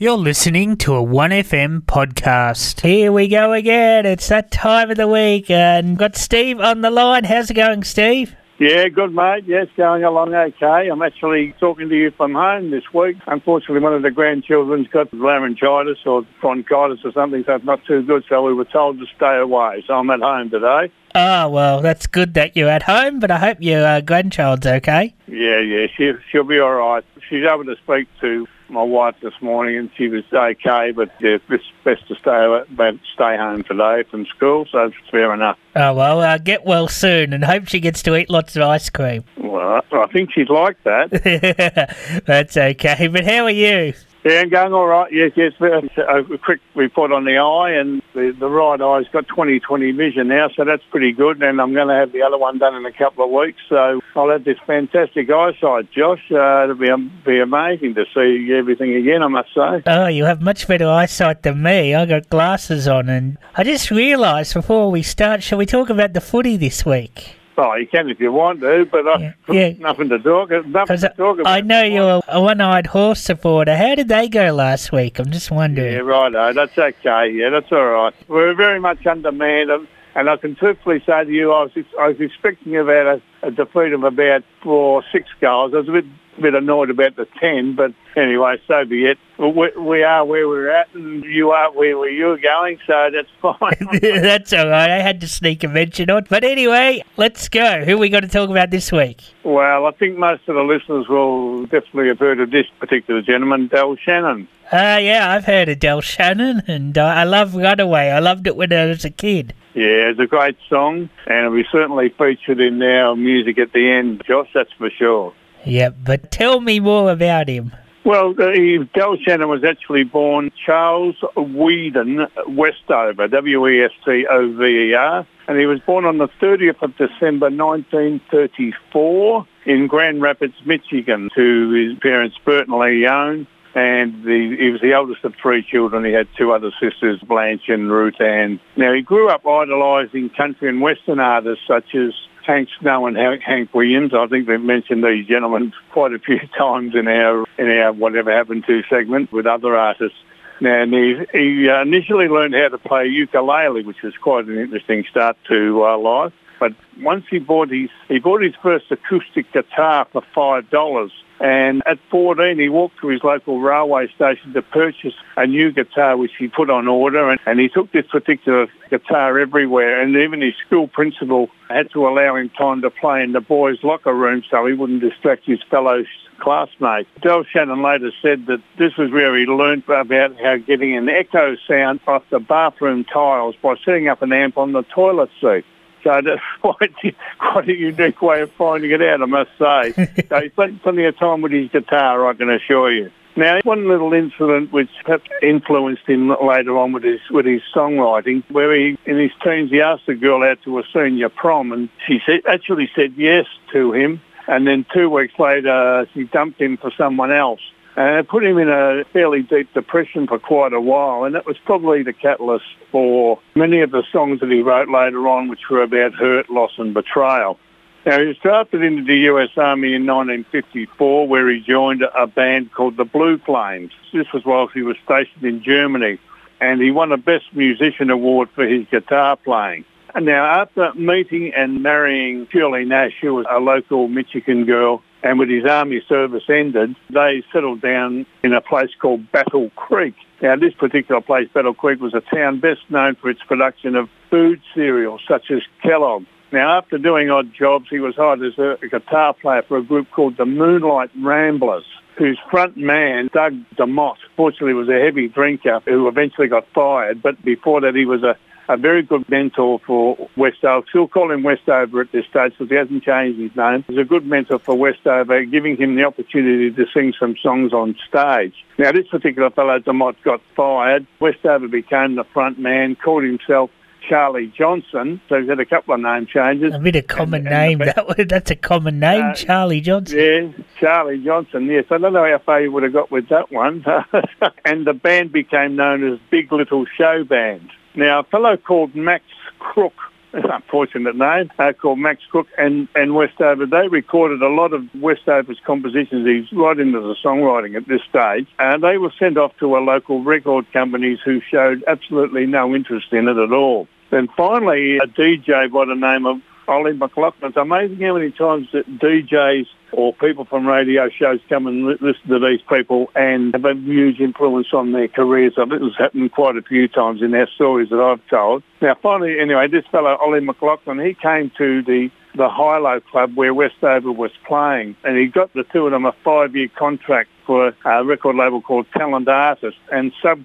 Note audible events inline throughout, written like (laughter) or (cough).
You're listening to a 1FM podcast. Here we go again. It's that time of the week, and got Steve on the line. How's it going, Steve? Yeah, good mate. Yes, going along okay. I'm actually talking to you from home this week. Unfortunately, one of the grandchildren's got laryngitis or bronchitis or something, so it's not too good. So we were told to stay away. So I'm at home today. Oh, well, that's good that you're at home, but I hope your uh, grandchild's okay. Yeah, yeah, she, she'll be all right. She's able to speak to my wife this morning, and she was okay, but yeah, it's best to stay but stay home today from school, so it's fair enough. Oh, well, uh, get well soon, and hope she gets to eat lots of ice cream. Well, I think she'd like that. (laughs) That's okay, but how are you? Yeah, I'm going all right. Yes, yes. A quick report on the eye, and the, the right eye's got 20/20 vision now, so that's pretty good. And I'm going to have the other one done in a couple of weeks, so I'll have this fantastic eyesight, Josh. Uh, it'll be be amazing to see everything again. I must say. Oh, you have much better eyesight than me. I got glasses on, and I just realised before we start, shall we talk about the footy this week? Oh, you can if you want to, but uh, yeah, I, yeah. nothing to talk. Nothing to talk about. I know you're a one-eyed horse supporter. How did they go last week? I'm just wondering. Yeah, right. That's okay. Yeah, that's all right. We're very much undermanned, and I can truthfully say to you, I was I was expecting about a, a defeat of about four, six goals. I was a bit bit annoyed about the 10, but anyway, so be it. We, we are where we're at, and you are where you're going, so that's (laughs) fine. (laughs) that's all right. I had to sneak a mention on. But anyway, let's go. Who we got to talk about this week? Well, I think most of the listeners will definitely have heard of this particular gentleman, Del Shannon. Uh, yeah, I've heard of Del Shannon, and uh, I love Runaway. I loved it when I was a kid. Yeah, it's a great song, and we certainly featured in our music at the end, Josh, that's for sure. Yeah, but tell me more about him. Well, Del Shannon was actually born Charles Weedon Westover, W-E-S-T-O-V-E-R, and he was born on the 30th of December 1934 in Grand Rapids, Michigan, to his parents Bert and Lee Young. And the, he was the eldest of three children. He had two other sisters, Blanche and Ruth Ann. Now, he grew up idolising country and western artists such as Hank Snow and Hank Williams. I think they've mentioned these gentlemen quite a few (laughs) times in our in our whatever happened to segment with other artists. Now, and he, he initially learned how to play ukulele, which was quite an interesting start to uh, life. But once he bought his he bought his first acoustic guitar for five dollars and at 14, he walked to his local railway station to purchase a new guitar, which he put on order. And, and he took this particular guitar everywhere. And even his school principal had to allow him time to play in the boys' locker room so he wouldn't distract his fellow classmates. Del Shannon later said that this was where he learned about how getting an echo sound off the bathroom tiles by setting up an amp on the toilet seat. So that's quite, quite a unique way of finding it out, I must say. (laughs) so he spent plenty of time with his guitar, I can assure you. Now, one little incident which perhaps influenced him later on with his with his songwriting, where he, in his teens, he asked a girl out to a senior prom, and she said, actually said yes to him, and then two weeks later, she dumped him for someone else. And it put him in a fairly deep depression for quite a while, and that was probably the catalyst for many of the songs that he wrote later on, which were about hurt, loss and betrayal. Now, he was drafted into the US Army in 1954, where he joined a band called the Blue Flames. This was whilst he was stationed in Germany, and he won a Best Musician Award for his guitar playing. And now, after meeting and marrying Shirley Nash, who was a local Michigan girl, and with his army service ended, they settled down in a place called Battle Creek. Now, this particular place, Battle Creek, was a town best known for its production of food cereals such as Kellogg. Now, after doing odd jobs, he was hired as a guitar player for a group called the Moonlight Ramblers whose front man, Doug DeMott, fortunately was a heavy drinker who eventually got fired, but before that he was a a very good mentor for Westover. Still call him Westover at this stage because he hasn't changed his name. He's a good mentor for Westover, giving him the opportunity to sing some songs on stage. Now, this particular fellow, DeMott, got fired. Westover became the front man, called himself Charlie Johnson. So he's had a couple of name changes. A bit of common and, name. And that, that's a common name, uh, Charlie Johnson. Yeah, Charlie Johnson. Yes, I don't know how far you would have got with that one. (laughs) and the band became known as Big Little Show Band. Now, a fellow called Max Crook unfortunate name, uh, called Max Crook and, and Westover. They recorded a lot of Westover's compositions. He's right into the songwriting at this stage. And they were sent off to a local record companies who showed absolutely no interest in it at all. Then finally, a DJ by the name of Ollie McLaughlin. It's amazing how many times that DJs or people from radio shows come and listen to these people and have a huge influence on their careers. I think it was happening quite a few times in their stories that I've told. Now, finally, anyway, this fellow, Ollie McLaughlin, he came to the the Hilo Club where Westover was playing, and he got the two of them a five-year contract for a record label called Talent Artists and sub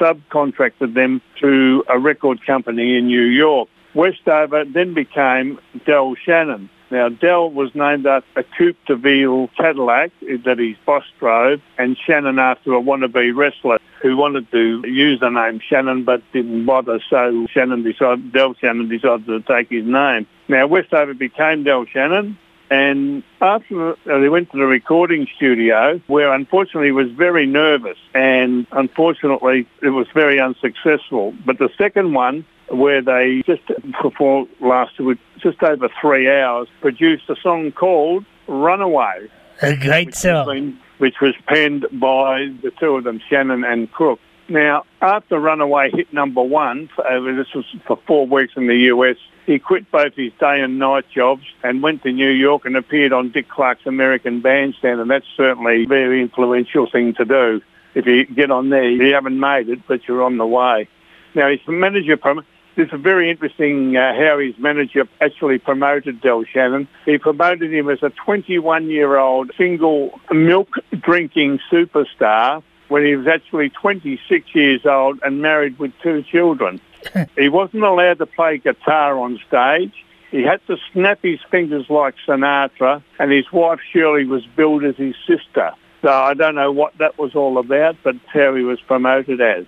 subcontracted them to a record company in New York. Westover then became Del Shannon. Now, Del was named after a Coupe de Ville Cadillac that his boss drove, and Shannon after a wannabe wrestler who wanted to use the name Shannon but didn't bother, so Shannon decided, Del Shannon decided to take his name. Now, Westover became Del Shannon, and after they went to the recording studio, where unfortunately he was very nervous, and unfortunately it was very unsuccessful. But the second one, where they just before last week, just over three hours, produced a song called Runaway. A great song. Been, which was penned by the two of them, Shannon and Crook. Now, after Runaway hit number one, uh, this was for four weeks in the US, he quit both his day and night jobs and went to New York and appeared on Dick Clark's American Bandstand, and that's certainly a very influential thing to do. If you get on there, you haven't made it, but you're on the way. Now, his manager, is very interesting uh, how his manager actually promoted Del Shannon. He promoted him as a 21-year-old single milk-drinking superstar when he was actually 26 years old and married with two children. (laughs) he wasn't allowed to play guitar on stage. He had to snap his fingers like Sinatra, and his wife Shirley was billed as his sister. So I don't know what that was all about, but how he was promoted as.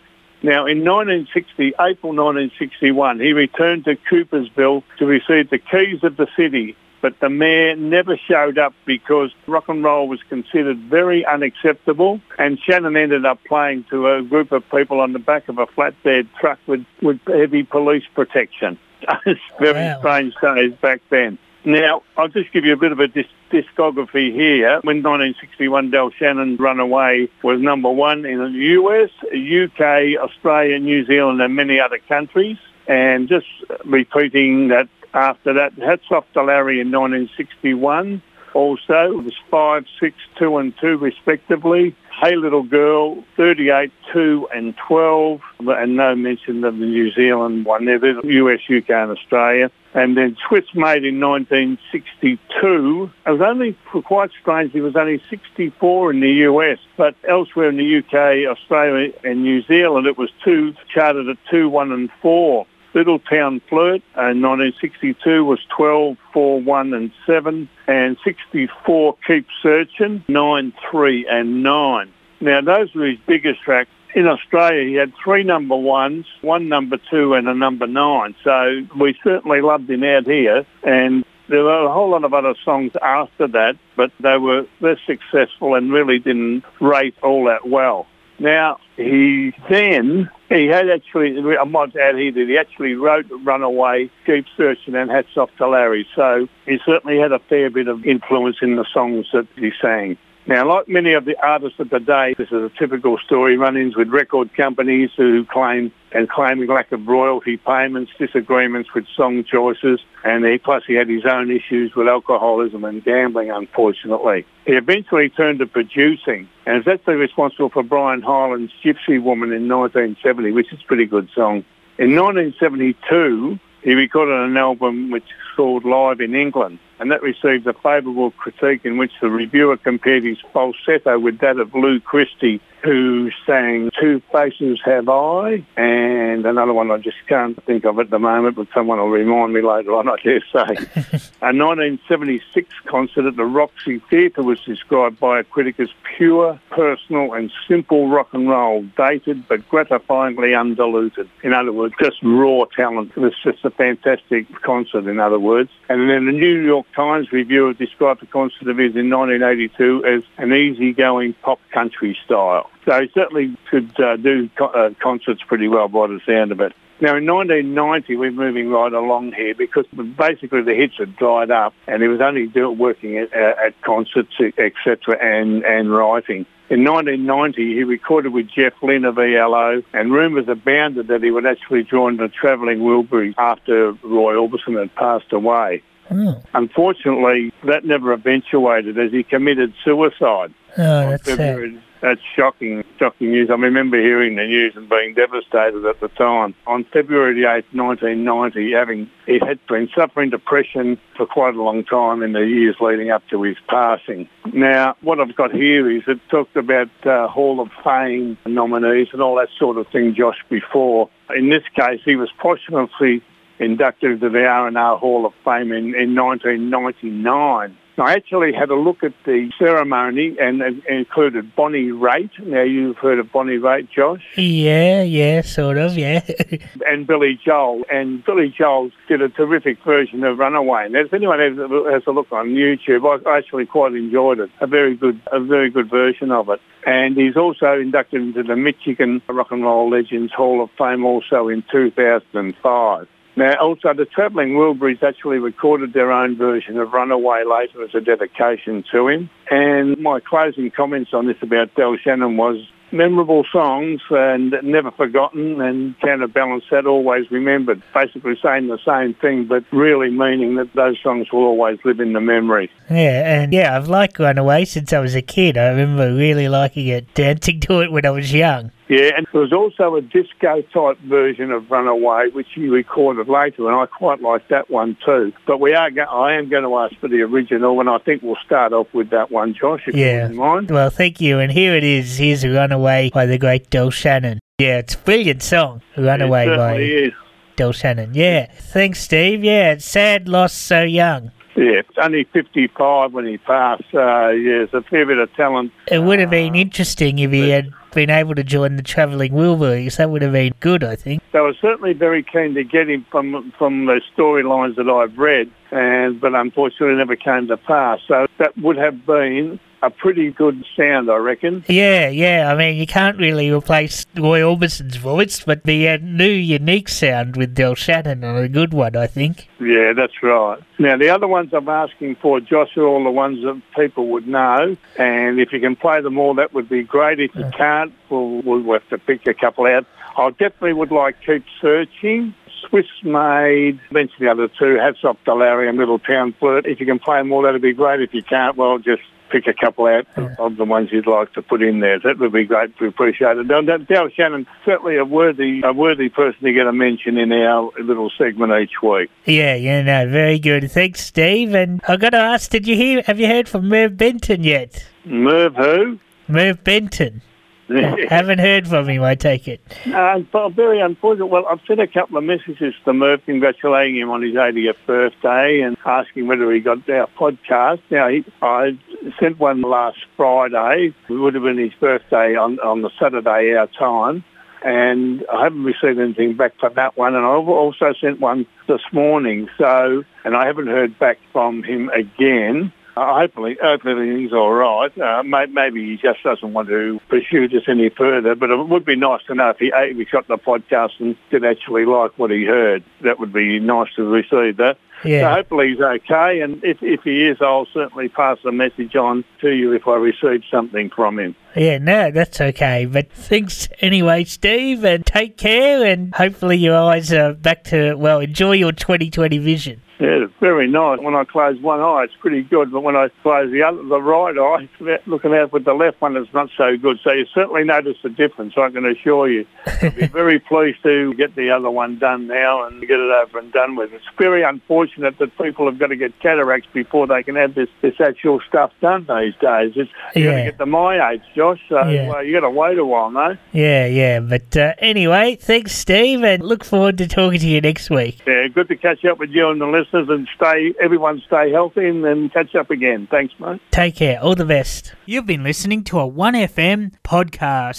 Now, in 1960, April 1961, he returned to Coopersville to receive the keys of the city, but the mayor never showed up because rock and roll was considered very unacceptable, and Shannon ended up playing to a group of people on the back of a flatbed truck with, with heavy police protection. it's (laughs) very wow. strange days back then. Now, I'll just give you a bit of a disc- discography here. When 1961 Del Shannon Runaway was number one in the US, UK, Australia, New Zealand and many other countries. And just repeating that after that, Hats Off to Larry in 1961 also. It was 5, 6, 2 and 2 respectively. Hey Little Girl, 38, 2 and 12. And no mention of the New Zealand one there. There's US, UK and Australia. And then Swiss Maid in 1962. It was only, quite strange, it was only 64 in the US. But elsewhere in the UK, Australia and New Zealand, it was two, charted at 2, 1 and 4. Little Town Flirt in uh, 1962 was 12, 4, 1 and 7 and 64 Keep Searching 9, 3 and 9. Now those were his biggest tracks. In Australia he had three number ones, one number two and a number nine. So we certainly loved him out here and there were a whole lot of other songs after that, but they were less successful and really didn't rate all that well. Now, he then, he had actually, I might add here that he actually wrote Runaway, Keep Searching and Hats Off to Larry. So he certainly had a fair bit of influence in the songs that he sang. Now, like many of the artists of the day, this is a typical story, run-ins with record companies who claim and claiming lack of royalty payments, disagreements with song choices, and he, plus he had his own issues with alcoholism and gambling, unfortunately. He eventually turned to producing, and is actually responsible for Brian Hyland's Gypsy Woman in 1970, which is a pretty good song. In 1972, he recorded an album which is called Live in England, and that received a favourable critique in which the reviewer compared his falsetto with that of Lou Christie, who sang Two Faces Have I, and another one I just can't think of at the moment, but someone will remind me later on, I dare say. (laughs) a 1976 concert at the Roxy Theatre was described by a critic as pure, personal and simple rock and roll, dated but gratifyingly undiluted. In other words, just raw talent. It was just a fantastic concert, in other words. And then the New York Times reviewer described the concert of his in 1982 as an easygoing pop country style. So he certainly could uh, do co- uh, concerts pretty well by the sound of it. Now, in 1990, we're moving right along here because basically the hits had dried up and he was only do, working at, uh, at concerts, etc., and, and writing. In 1990, he recorded with Jeff Lynne of ELO, and rumours abounded that he would actually join the Travelling Wilburys after Roy Orbison had passed away. Oh, Unfortunately, that never eventuated as he committed suicide. oh that's sad. February- That's shocking, shocking news. I remember hearing the news and being devastated at the time. On February the 8th, 1990, having he had been suffering depression for quite a long time in the years leading up to his passing. Now, what I've got here is it talked about uh, Hall of Fame nominees and all that sort of thing, Josh, before. In this case, he was posthumously inducted into the R&R Hall of Fame in, in 1999. I actually had a look at the ceremony and it included Bonnie Raitt. Now, you've heard of Bonnie Raitt, Josh? Yeah, yeah, sort of, yeah. (laughs) and Billy Joel. And Billy Joel did a terrific version of Runaway. And if anyone has, has a look on YouTube, I actually quite enjoyed it. A very good, a very good version of it. And he's also inducted into the Michigan Rock and Roll Legends Hall of Fame also in 2005. Now, also, the Travelling Wilburys actually recorded their own version of Runaway later as a dedication to him. And my closing comments on this about Del Shannon was memorable songs and never forgotten and counterbalance that always remembered. Basically saying the same thing, but really meaning that those songs will always live in the memory. Yeah, and yeah, I've liked Runaway since I was a kid. I remember really liking it, dancing to it when I was young. Yeah, and there was also a disco type version of Runaway, which he recorded later, and I quite like that one too. But we are, go- I am going to ask for the original, and I think we'll start off with that one, Josh, if Yeah. wouldn't mind. Well, thank you. And here it is. Here's Runaway by the great Del Shannon. Yeah, it's a brilliant song. Runaway it by is. Del Shannon. Yeah. Thanks, Steve. Yeah, it's sad loss so young. Yeah, it's only 55 when he passed. Uh, yeah, it's a fair bit of talent. It would have been interesting if he had been able to join the Travelling Wilburys. Uh, that would have been good, I think. They were certainly very keen to get him from from the storylines that I've read, and but unfortunately never came to pass. So that would have been a pretty good sound, I reckon. Yeah, yeah. I mean, you can't really replace Roy Orbison's voice, but the uh, new unique sound with Del Shannon and a good one, I think. Yeah, that's right. Now, the other ones I'm asking for, Josh, are all the ones that people would know. And if you can play them all, that would be great. If you can't, we'll, we'll have to pick a couple out. I definitely would like Keep Searching. Swiss Maid, mention the other two, Hats Off to Larry and Little Town Flirt. If you can play them all, that'd be great. If you can't, well, just pick a couple out of the ones you'd like to put in there. That would be great. We appreciate it. Now, Dale Shannon, certainly a worthy, a worthy person to get a mention in our little segment each week. Yeah, yeah, no, very good. Thanks, Steve. And I've got to ask, did you hear? Have you heard from Merv Benton yet? Merv who? Merv Benton. (laughs) Haven't heard from him. I take it. Uh, very unfortunate. Well, I've sent a couple of messages to Merv congratulating him on his 80th birthday and asking whether he got our podcast. Now, he, I sent one last Friday. It would have been his birthday on, on the Saturday our time. And I haven't received anything back from that one. And I've also sent one this morning. So, and I haven't heard back from him again. Uh, hopefully, hopefully he's all right. Uh, may, maybe he just doesn't want to pursue this any further. But it would be nice to know if he, if he got the podcast and did actually like what he heard. That would be nice to receive that. So hopefully he's okay. And if, if he is, I'll certainly pass the message on to you if I receive something from him. Yeah, no, that's okay. But thanks anyway, Steve, and take care. And hopefully your eyes are back to, well, enjoy your 2020 vision. Yeah, it's very nice. When I close one eye, it's pretty good, but when I close the other, the right eye, looking out with the left one, it's not so good. So you certainly notice the difference. I can assure you. I'll be (laughs) very pleased to get the other one done now and get it over and done with. It's very unfortunate that people have got to get cataracts before they can have this this actual stuff done these days. It's, you got to get the my age, Josh. So Yeah. uh, you got to wait a while, no? Yeah, yeah. But uh, anyway, thanks, Steve, and look forward to talking to you next week. Yeah, good to catch up with you and the listeners, and stay everyone stay healthy, and then catch up again. Thanks, mate. Take care. All the best. You've been listening to a 1FM podcast.